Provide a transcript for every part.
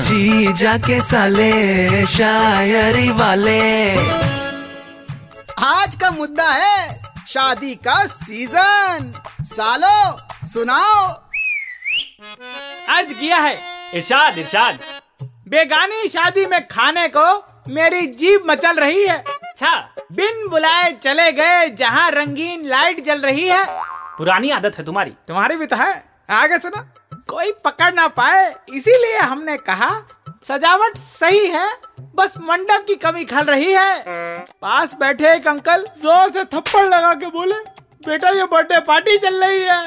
जी जाके साले शायरी वाले। आज का मुद्दा है शादी का सीज़न। सालो सुनाओ। अर्ज़ किया है इरशाद इरशाद। बेगानी शादी में खाने को मेरी जीभ मचल रही है। अच्छा बिन बुलाए चले गए जहाँ रंगीन लाइट जल रही है। पुरानी आदत है तुम्हारी। तुम्हारी भी तो है। आगे सुनो। कोई पकड़ ना पाए इसीलिए हमने कहा सजावट सही है बस मंडप की कमी खल रही है। पास बैठे एक अंकल ज़ोर से थप्पड़ लगा के बोले बेटा ये बर्थडे पार्टी चल रही है।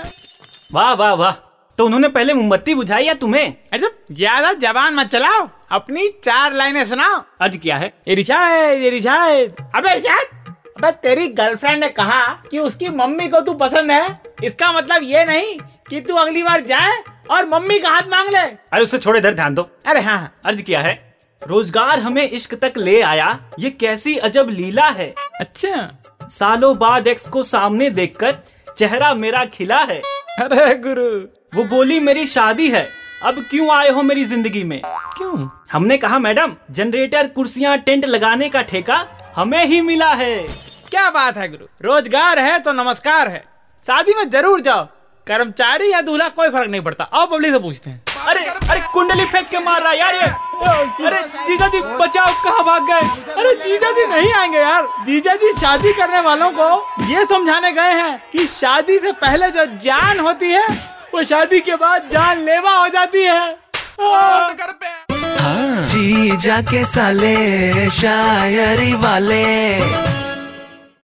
वाह वाह वाह। तो उन्होंने पहले मोमबत्ती बुझाई या तुम्हें? अच्छा ज़्यादा जबान मत चलाओ अपनी चार लाइनें सुनाओ। अर्ज़ क्या है। इरशाद इरशाद अबे इरशाद अबे तेरी गर्लफ्रेंड ने कहा कि उसकी मम्मी को तू पसंद है इसका मतलब ये नहीं कि तू अगली बार जाए और मम्मी का हाथ मांग ले। अरे उससे छोड़े इधर ध्यान दो। अरे हाँ हाँ। अर्ज़ किया है। रोज़गार हमें इश्क तक ले आया। ये कैसी अजब लीला है। अच्छा। सालों बाद एक्स को सामने देखकर चेहरा मेरा खिला है। अरे गुरु। वो बोली मेरी शादी है। अब क्यों आए हो मेरी ज़िंदगी में? क्यों? हमने कहा मैडम जनरेटर कुर्सियाँ टेंट लगाने का ठेका हमें ही मिला है। क्या बात है गुरु। रोज़गार है तो नमस्कार है। शादी में ज़रूर जाओ। कर्मचारी या दूल्हा कोई फ़र्क नहीं पड़ता। आओ पब्लिक से पूछते हैं। अरे अरे कुंडली फेंक के मार रहा है यार ये। अरे जीजा जी बचाओ कहाँ भाग गए? अरे जीजा जी नहीं आएँगे यार। जीजा जी शादी करने वालों को ये समझाने गए हैं कि शादी से पहले जो जान होती है वो शादी के बाद जान लेवा हो जाती है। जीजा के साले शायरी वाले।